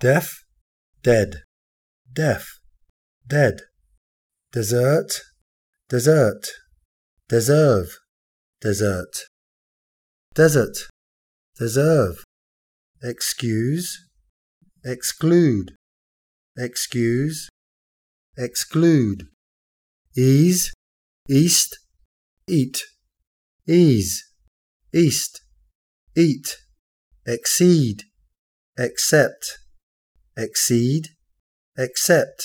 deaf, dead, deaf, dead, desert, desert, deserve, desert, desert, deserve, excuse, exclude, excuse, exclude, ease, east, eat, ease, east, eat, exceed, accept, exceed, accept,